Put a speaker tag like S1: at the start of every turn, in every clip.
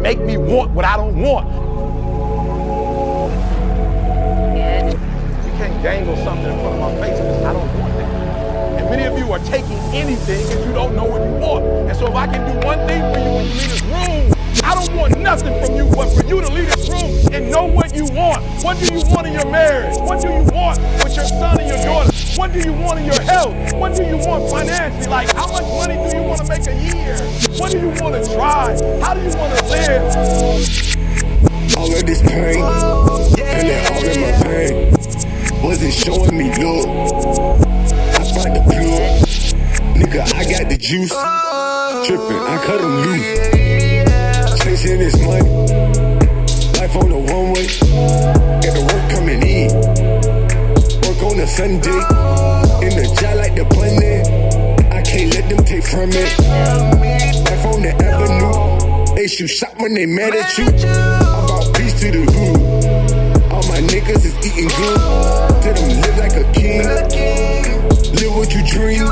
S1: make me want what I don't want. You can't dangle something in front of my face because I don't want that. And many of you are taking anything because you don't know what you want. And so if I can do one thing for you when you leave this room, I don't want nothing from you but for you to leave this room and know what you want. What do you want in your marriage? What do you want with your son and your daughter? What do you want in your health? What do you want financially? Like, how much money want to make a year? What do you want to drive? How do you want to live?
S2: All of this pain, and that all in my pain, wasn't showing me love. I find the plug, nigga, I got the juice. Trippin', I cut him loose. Sunday. In the job like the Bunny, I can't let them take from it. Life on the avenue, they shoot shot when they mad at you. I'm about peace to the hood. All my niggas is eating good. Tell them live like a king. Live what you dream.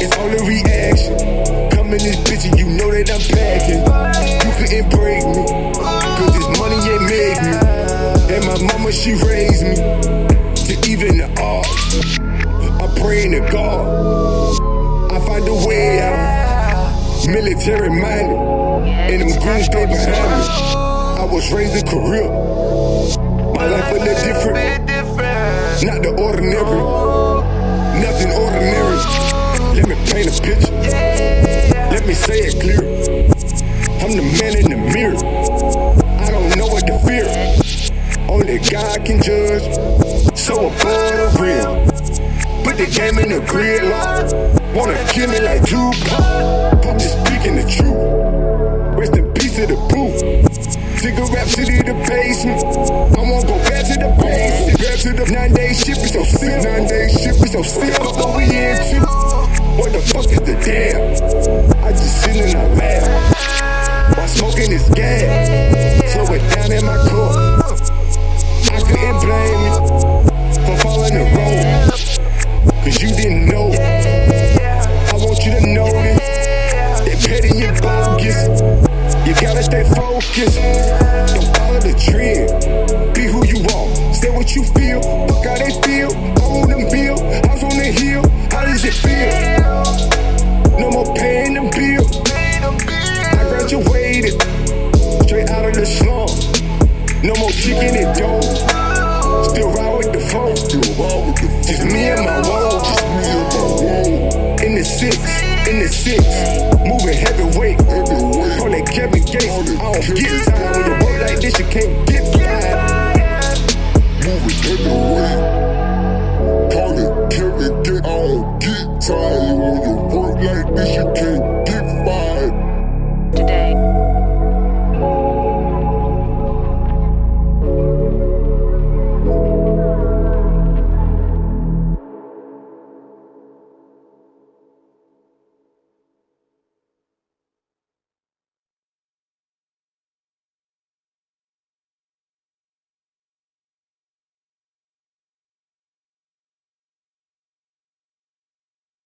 S2: It's all a reaction. Come in this bitch and you know that I'm packing. You couldn't break me. Cause this money ain't made me. And my mama, she raised me. To even uh, the odds. I'm praying to God. I find a way out. Military minded. And them goons stay behind me. I was raised in Korea. My life a little different. Not the ordinary. Nothing ordinary. Let me paint a picture. Let me say it clear. I'm the man in the mirror. I don't know what to fear. Only God can judge. So above rim. Put the game in the gridlock. Wanna kill me like Tupac. I'm just speaking the truth. Rest in peace to the booth. Cigarette city the basement. I won't go back to the basement. Back to the nine day ship is so sick. Nine day ship is so sick. What we into? Focused. Don't follow the trend. Be who you are. Say what you feel. Fuck how they feel. Own them bill. House on the hill. How does it feel? No more paying them bills. I graduated. Straight out of the slum. No more chicken and dough. Still ride with the phone. Just me and my woe. In the six, in the six. Moving heavyweight on it. I don't get tired when you work like this, you can't get fired.